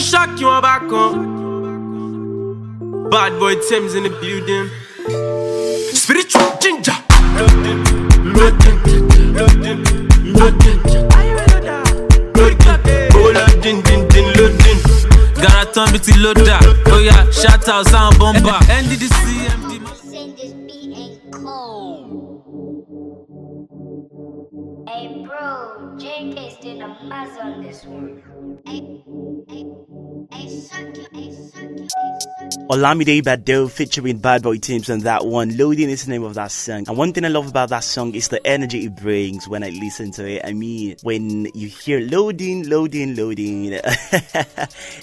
Shock you on back on. Bad Boy Timz in the building. Spiritual ginger. Loading, loading, loading, loading. Loading, din din din loading. Garaton biti. Oh yeah, shout out sound bomber. NDDC, A maz on this one. Hey, hey, suck it, Olamide Baddo featuring Bad Boy Timz on that one. Loading is the name of that song. And one thing I love about that song is the energy it brings when I listen to it. I mean, when you hear loading, loading, loading,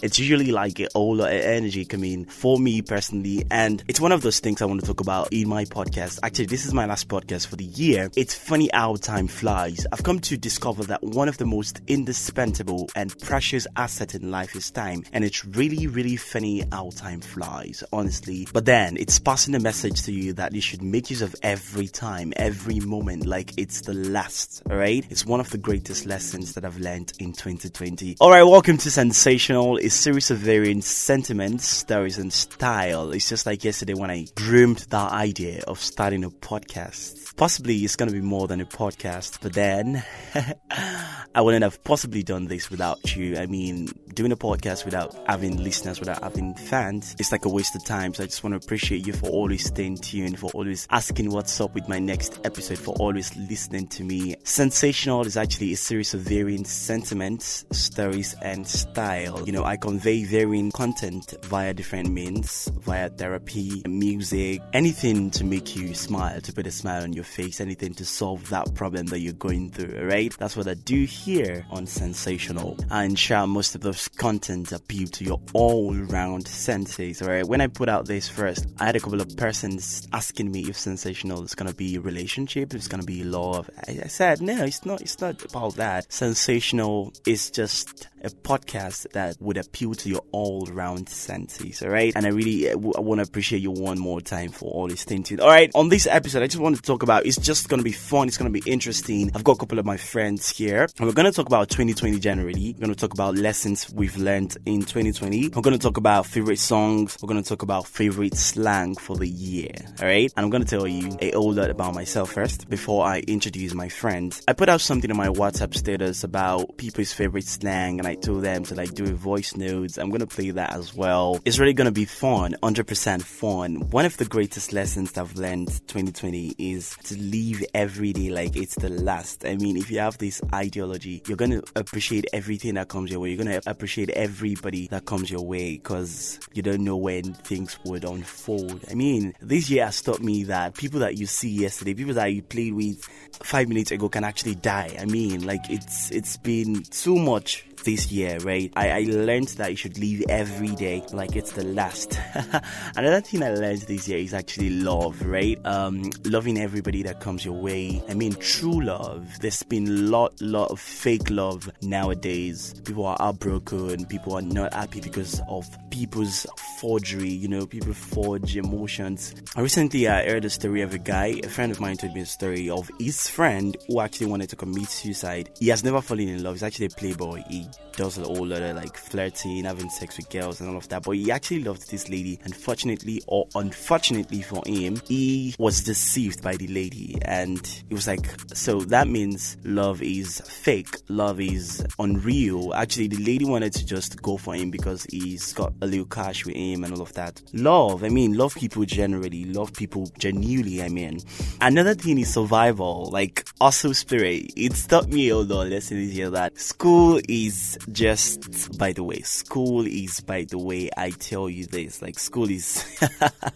it's usually like a whole lot of energy coming for me personally. And it's one of those things I want to talk about in my podcast. Actually, this is my last podcast for the year. It's funny how time flies. I've come to discover that one of the most indispensable and precious assets in life is time. And it's really, really funny how time flies, honestly. But then it's passing a message to you that you should make use of every time, every moment, like it's the last, alright? It's one of the greatest lessons that I've learned in 2020. Alright, welcome to Sensational, a series of varying sentiments, stories, and style. It's just like yesterday when I dreamed that idea of starting a podcast. Possibly it's gonna be more than a podcast, but then I wouldn't have possibly done this without you. I mean, doing a podcast without having listeners, without having fans, it's like a waste of time. So I just want to appreciate you for always staying tuned, for always asking what's up with my next episode, for always listening to me. Sensational is actually a series of varying sentiments, stories, and style. You know, I convey varying content via different means, via therapy, music, anything to make you smile, to put a smile on your face, anything to solve that problem that you're going through, alright? That's what I do here on Sensational. And sure, most of those content appeal to your all-round senses, When I put out this first, I had a couple of persons asking me if Sensational is gonna be a relationship, if it's gonna be love. I, I said, no, it's not, it's not about that. Sensational is just a podcast that would appeal to your all-round senses, alright? And I really, uh, I want to appreciate you one more time for all this staying. Alright, on this episode, I just want to talk about, it's just gonna be fun, it's gonna be interesting. I've got a couple of my friends here, and we're gonna talk about 2020 generally. We're gonna talk about lessons we've learned in 2020. We're gonna talk about favorite songs. We're gonna talk about favorite slang for the year, alright? And I'm gonna tell you a whole lot about myself first before I introduce my friends. I put out something in my WhatsApp status about people's favorite slang, and I told them to like do a voice notes. I'm gonna play that as well. It's really gonna be fun, 100% fun. One of the greatest lessons that I've learned 2020 is to live every day like it's the last. I mean, if you have this ideology, you're gonna appreciate everything that comes your way. You're gonna appreciate everybody that comes your way because you don't know when things would unfold. I mean, this year has taught me that people that you see yesterday, people that you played with five minutes ago can actually die. I mean, like it's it's been too much this year, right? I, I learned that you should live every day like it's the last. Another thing I learned this year is actually love, right? Um, loving everybody that comes your way. I mean, true love. There's been lot, lot of fake love nowadays. People are heartbroken. People are not happy because of people's forgery. You know, people forge emotions. I Recently, I heard a story of a guy. A friend of mine told me a story of his friend who actually wanted to commit suicide. He has never fallen in love. He's actually a playboy. He does a whole like flirting, having sex with girls, and all of that. But he actually loved this lady. Unfortunately, or unfortunately for him, he was deceived by the lady, and he was like, so that means love is fake, love is unreal. Actually, the lady wanted to just go for him because he's got a little cash with him and all of that. Love, I mean, love people generally, love people genuinely. I mean, another thing is survival, like also spirit. It taught me a lot. Is here that school is just by the way school is by the way i tell you this like school is a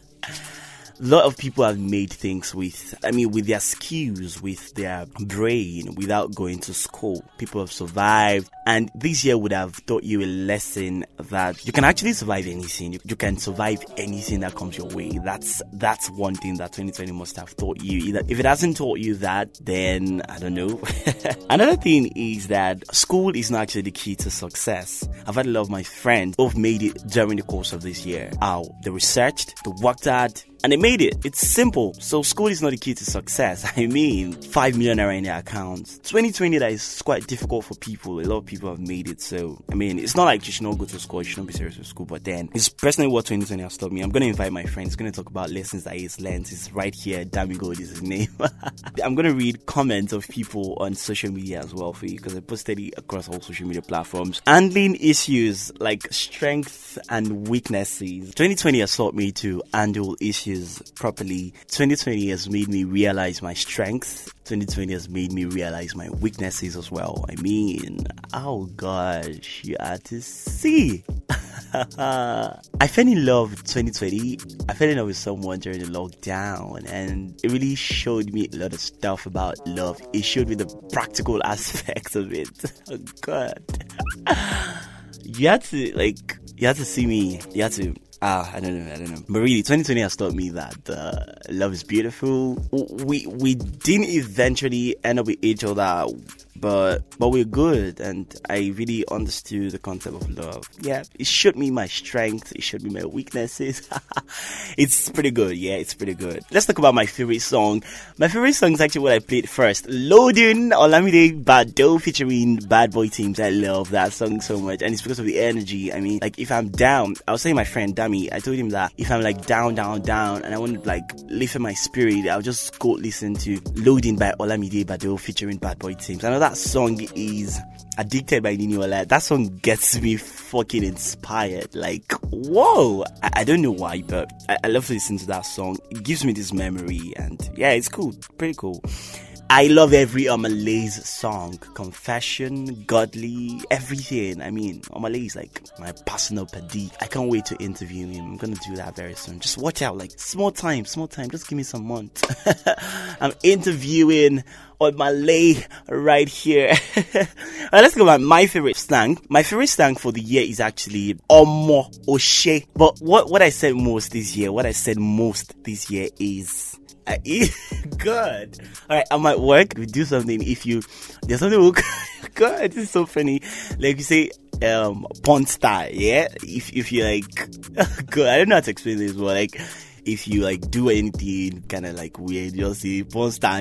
lot of people have made things with, I mean, with their skills, with their brain, without going to school. People have survived, and this year would have taught you a lesson that you can actually survive anything. You, can survive anything that comes your way. That's that's one thing that 2020 must have taught you. If it hasn't taught you that, then I don't know. Another thing is that school is not actually the key to success. I've had a lot of my friends who've made it during the course of this year. How they researched, they worked hard, and they made it. It's simple. So school is not the key to success. I mean, five million naira in their accounts. 2020 that is quite difficult for people. A lot of people people have made it. So I mean, it's not like you should not go to school, you should not be serious with school. But then it's personally what 2020 has taught me. I'm gonna invite my friends. Gonna talk about lessons that he's learned. He's right here. Dammy Gold is his name. I'm gonna read comments of people on social media as well for you because I posted it across all social media platforms. Handling issues like strength and weaknesses. 2020 has taught me to handle issues properly. 2020 has made me realize my strengths. 2020 has made me realize my weaknesses as well. I mean, oh gosh, you had to see. I fell in love 2020. I fell in love with someone during the lockdown, and it really showed me a lot of stuff about love. It showed me the practical aspects of it. Oh God, you had to like, you had to see me. You had to Ah, I don't know, I don't know. But really, 2020 has taught me that uh, love is beautiful. We we didn't eventually end up with each other but but we're good and i really understood the concept of love. Yeah it showed me my strength it showed me my weaknesses. It's pretty good yeah it's pretty good. Let's talk about my favorite song. My favorite song is actually what i played first. Loading olamide baddo featuring Bad Boy Timz. I love that song so much and it's because of the energy. I mean like if i'm down i was saying my friend Dami, i told him that if i'm like down down down and i want to like lift my spirit i'll just go listen to loading by olamide baddo featuring Bad Boy Timz. Know that song is Addicted by Niniola. That song gets me fucking inspired. Like, whoa! I, I don't know why, but I, I love to listen to that song. It gives me this memory, and yeah, it's cool. Pretty cool. I love every Omah Lay's song. Confession, Godly, everything. I mean, Omah Lay is like my personal paddy. I can't wait to interview him. I'm gonna do that very soon. Just watch out, like small time, small time. Just give me some months. I'm interviewing Omah Lay right here. let's go about my favorite slang. My favorite slang for the year is actually Omo Oshe. But what, what I said most this year, what I said most this year is I eat good. All right, I'm at work. We do something. If you there's something. We'll, God, this is so funny. Like you say, um, porn star. Yeah. If if you like, good. I don't know how to explain this, but like, if you like do anything kind of like weird, you'll see porn star.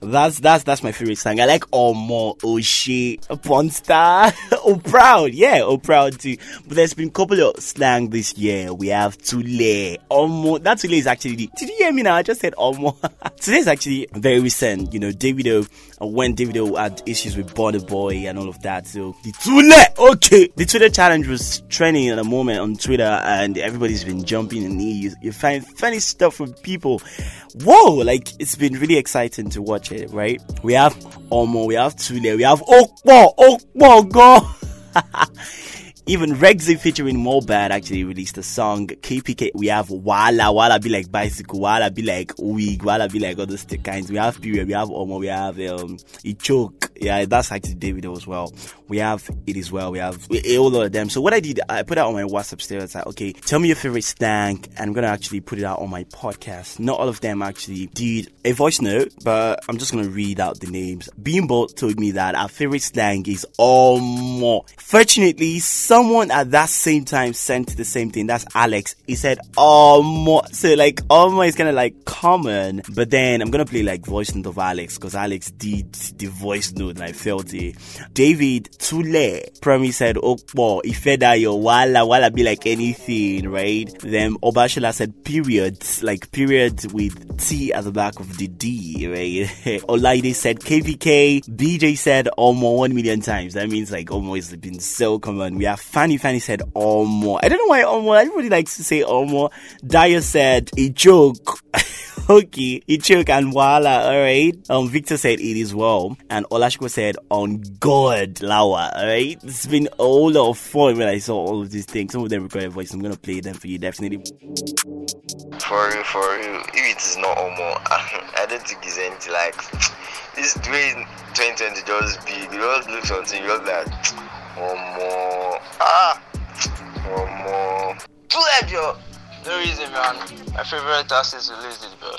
that's that's that's my favorite song. I like Omo, Oshi, Ponstar, Oh Proud, yeah, Oh Proud too. But there's been a couple of slang this year. We have Tule, Omo. That Tule is actually. Did you hear me now? I just said Omo. Today is actually very recent. You know, Davido when Davido had issues with Burna Boy and all of that. So the Tule, okay, the Twitter challenge was trending at the moment on Twitter, and everybody's been jumping and you, you find funny stuff from people. Whoa, like it's been really exciting to watch it, right? We have Omo, we have Tule, we have Okpo, Okpo, go! Even Rexxie featuring Mohbad actually released a song. KPK, we have Wala, Wala be like bicycle, Wala be like wig, Wala be like other stick kinds. We have Period, we have Omo, we have um. Yeah, that's actually David as well. We have It Is Well, we have all of them. So what I did, I put out on my WhatsApp status, like, okay, tell me your favorite stank, and I'm gonna actually put it out on my podcast. Not all of them actually did a voice note, but I'm just gonna read out the names. Bimbo told me that our favorite slang is Omo. Fortunately, someone at that same time sent the same thing. That's Alex. He said oh, Omo. So like oh Omo is kind of like common, but then I'm gonna play like voice note of Alex because Alex did the voice note and I felt it. David Tule Promi said oh, Okpo Ifedayo Wala Wala be like anything, right? Then Obashala said periods, like period with T at the back of the D, right? Olaide said KVK. BJ said Omo one million times. That means like has been so common. We have Fanny Fanny said Omo. I don't know why Omo. Everybody likes to say Omo. Dyer said a joke. okay, Ichok and Wala, alright. Um, Victor said it is well. And Olashko said on God, Lawa, alright. It's been a whole lot of fun when I saw all of these things. Some of them recorded voice. I'm gonna play them for you, definitely. For real, for real. If it is not Omo, I don't think it's anything like this way 2020 just be you all look something, you just like Omo. Ah Omo. Too late, yo. No reason, man. My favorite artist is to Lizzy bro.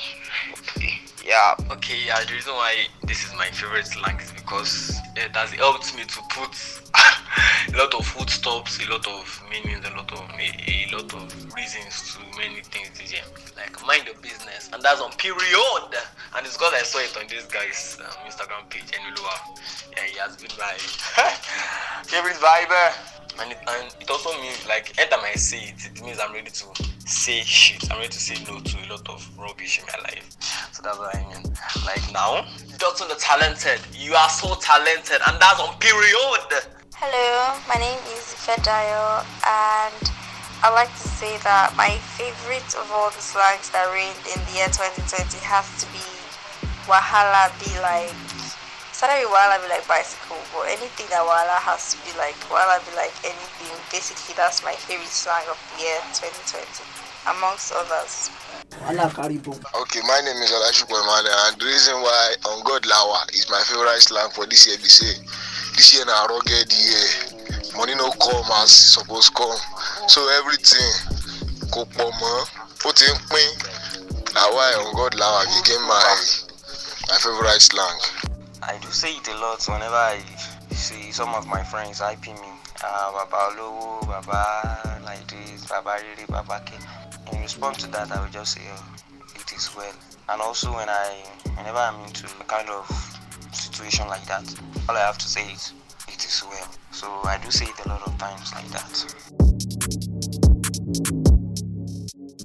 Okay. Yeah. Okay, yeah, the reason why this is my favorite slang is because it has helped me to put a lot of foodstuffs, a lot of meanings, a lot of a, a lot of reasons to many things. Like mind your business, and that's on period. And it's because I saw it on this guy's um, Instagram page, Enulua. Yeah, he has been my favorite viber. And it, and it also means like anytime I say it, it means I'm ready to say shit. I'm ready to say no to a lot of rubbish in my life. So that's what I mean. Like now, Dotun the talented. You are so talented, and that's on period. Hello, my name is Fedayo, and I like to say that my favorite of all the slangs that reigned in the year 2020 has to be Wahala be like. With Wahala be like bicycle, but anything that Wahala has to be like, Wahala be like anything. Basically, that's my favorite slang of the year 2020, amongst others. Okay, my name is Olashukwu Emmanuel, and the reason why On God Lawa is my favorite slang for this year be say this year na rugged year. Money no come as e suppose come. So everything kò pọ̀ mọ́, ó ti ń pín. Na why On God Lawa became my my favorite slang. I do say it a lot whenever I see some of my friends hyping me. Uh, Baba Olowo, Baba like this, Baba Riri, Baba K. In response to that, I will just say, oh, it is well. And also when I, whenever I'm into a kind of situation like that, all I have to say is, it is well. So I do say it a lot of times like that.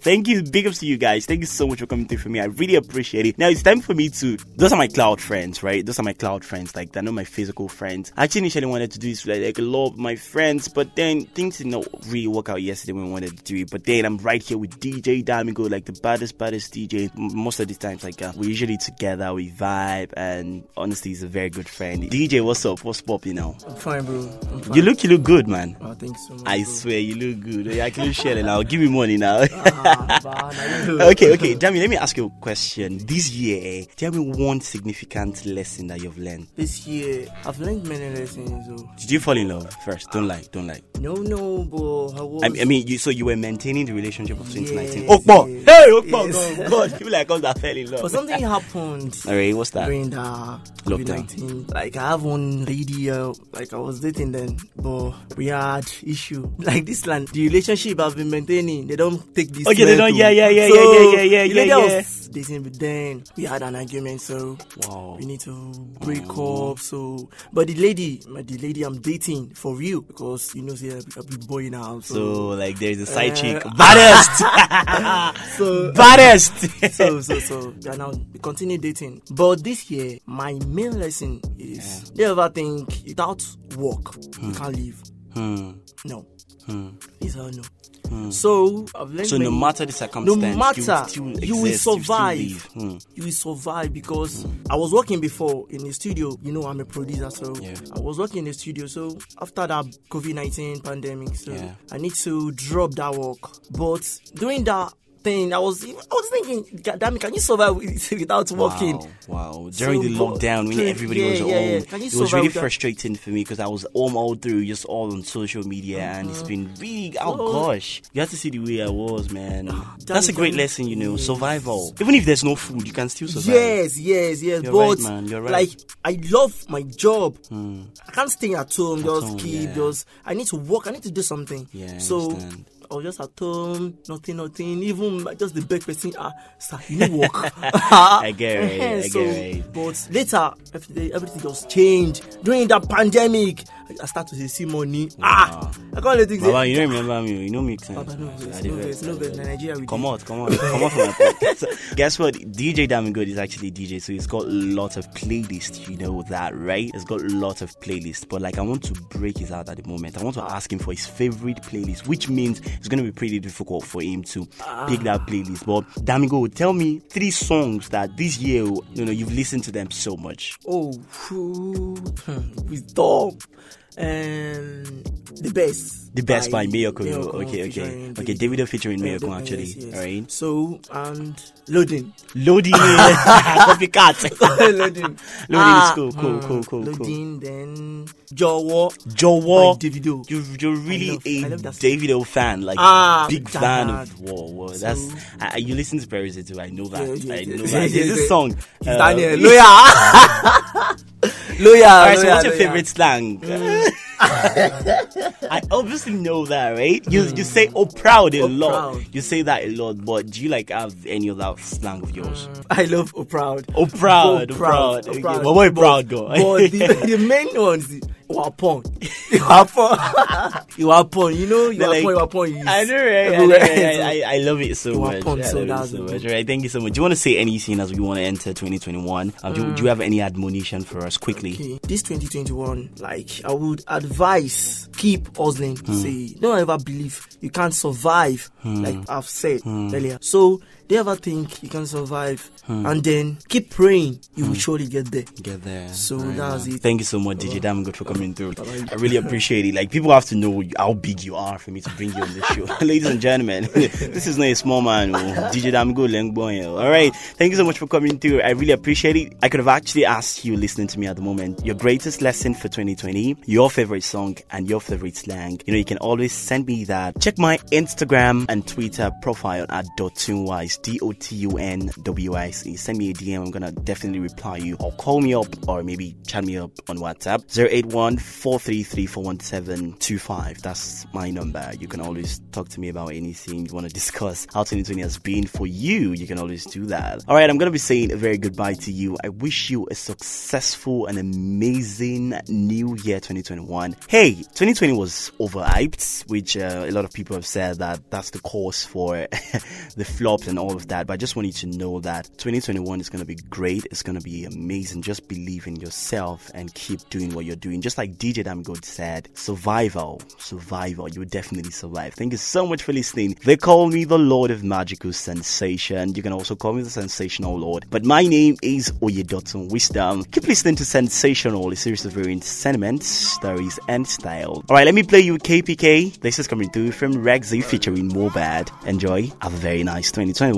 Thank you. Big ups to you guys. Thank you so much for coming through for me. I really appreciate it. Now it's time for me to. Those are my cloud friends, right? Those are my cloud friends. Like they're not my physical friends. I actually initially wanted to do this with like a lot of my friends, but then things did not really work out yesterday when we wanted to do it. But then I'm right here with DJ Damigo, like the baddest, baddest DJ. Most of the times, like uh, we're usually together, we vibe, and honestly, he's a very good friend. DJ, what's up? What's pop? You know? I'm fine, bro. I'm fine. You look, you look good, man. Oh, thanks so much. I bro. swear you look good. Yeah, I can share it now. Give me money now. Ah, bah, now you know. okay, okay. Dami, let me ask you a question. This year, tell me one significant lesson that you've learned. This year, I've learned many lessons. So. Did you fall in love first? Don't lie, don't lie. No, no, but I was. I, I mean, you so you were maintaining the relationship of 2019. Yes, Okpo! yes, Hey, Okpo! yes. God, God, people like us that fell in love. but something happened Alright, what's that? during the 19. Like, I have one lady, uh, like, I was dating then, but we had issue. Like, this land, the relationship I've been maintaining, they don't take this. Okay, they don't- length, yeah, oh. yeah, yeah, So, yeah, yeah, yeah, yeah, yeah, yeah. was dating, but then we had an argument, so Wow. we need to break up. So, but the lady, my the lady I'm dating for real, because you know, say I'm a big boy now. So, So, like, there's a side Uh, chick. Baddest! so, Baddest! so, so, so, are now we continue dating. But this year, my main lesson is never think without work you can't live. Hmm. No, it's a no. So I've. So no matter the no circumstance, you will matter, you will you will survive. live. Hmm. You will survive because I was working before in the studio. You know, I'm a producer, so Yeah. I was working in the studio. So after that COVID nineteen pandemic, so Yeah. I need to drop that work. But during that thing, I was I was thinking, God damn it, can you survive without working? Wow, wow. During the lockdown, when everybody yeah, was yeah, home, yeah. It was really frustrating for me because I was home all through, just all on social media, and it's uh-huh. been really, oh So- gosh, you have to see the way I was, man. That's a great damn. lesson, you know, Yes. survival. Even if there's no food, you can still survive. Yes, yes, yes. You're but right, man, you're right. like I love my job. Hmm. I can't stay at home, just home, keep just I need to work, I need to do something. Yeah, I so understand. I was just at home, nothing, nothing. Even just the big person, ah, sir, you need work. I get it, I so, get it. But later, everything, everything just changed during that pandemic. I- I start to see money. Ah, I can't let it. Baba, you don't remember me, you know me. Baba, no no no I did vex. Na Nigeria we Come on, come on, come on from my podcast. So, guess what? DJ Damn Good is actually DJ, so he's got lots of playlists. You know that, right? He's got lots of playlists. But like, I want to break his out at the moment. I want to ask him for his favorite playlist, which means it's going to be pretty difficult for him to pick that playlist. But Damingod, tell me three songs that this year, you know, you've listened to them so much. Oh, whew, hmm, And the best. The best by Mayorkun. Mayorkun Okay, okay, featuring okay. Davido. Featuring Yeah, Mayorkun, actually. yes, yes. Alright. So, and loading. Loading, copycat. loading. Loading is cool, cool, cool, cool, cool. Loading, then Jowo. Jowo, By Davido. you, you're really love- a I love that Davido fan, like Ah, big fan fan. of Whoa, whoa. That's So- I, I- you listen to Perry too. I know that. Yeah, yeah, I know that. There's this song. uh, Daniel, lawyer. Lawyer. All right, so lawyer, what's your lawyer. favorite slang? I obviously know that, right? You you say oh proud a Oh, lot. proud. You say that a lot, but do you like have any of that slang of yours? Mm. I love oh proud. Oh proud, Oh, oh, proud. oh, Okay, proud. But what But- proud go? But the, the main ones, you are porn. You are porn. you are porn. You know, you are like- porn. You are porn. You I know, right? I, know, right? I, I, I love it so You are much. I so love it that's so much. Right? Thank you so much. Do you want to say anything as we want to enter 2021? Um, do, do you have any admonition for us quickly? Okay, this 2021, like I would advise, keep hustling. Hmm. Say, don't ever believe you can't survive, Hmm. like I've said earlier. So, don't ever think you can survive, hmm. and then keep praying. You will hmm. surely get there. Get there. So Right, that's it. Thank you so much, DJ uh-huh. Damn Good, for coming through. I really appreciate it. Like, people have to know how big you are for me to bring you on this show. Ladies and gentlemen, this is not a small man. oh. DJ Damn Good, Leng oh. All right. Thank you so much for coming through. I really appreciate it. I could have actually asked you listening to me at the moment your greatest lesson for 2020, your favorite song, and your favorite slang. You know, you can always send me that. Check my Instagram and Twitter profile at Dotunwise, D O T U N W I C. Send me a DM. I'm gonna definitely reply you or call me up or maybe chat me up on WhatsApp 081 433 That's my number. You can always talk to me about anything you want to discuss. How 2020 has been for you. You can always do that. All right, I'm gonna be saying a very goodbye to you. I wish you a successful and amazing new year 2021. Hey, 2020 was overhyped, which uh, a lot of people have said that that's the cause for the flops and all of that. But I just want you to know that 2021 is going to be great. It's going to be amazing. Just believe in yourself and keep doing what you're doing. Just like DJ Damn Good said, survival, survival. You will definitely survive. Thank you so much for listening. They call me the Lord of Magical Sensation. You can also call me the Sensational Lord. But my name is Oyedotun Wisdom. Keep listening to Sensational, a series of varying sentiments, stories, and style. All right, let me play you KPK. This is coming through from Rexxie featuring Mohbad. Enjoy. Have a very nice 2021.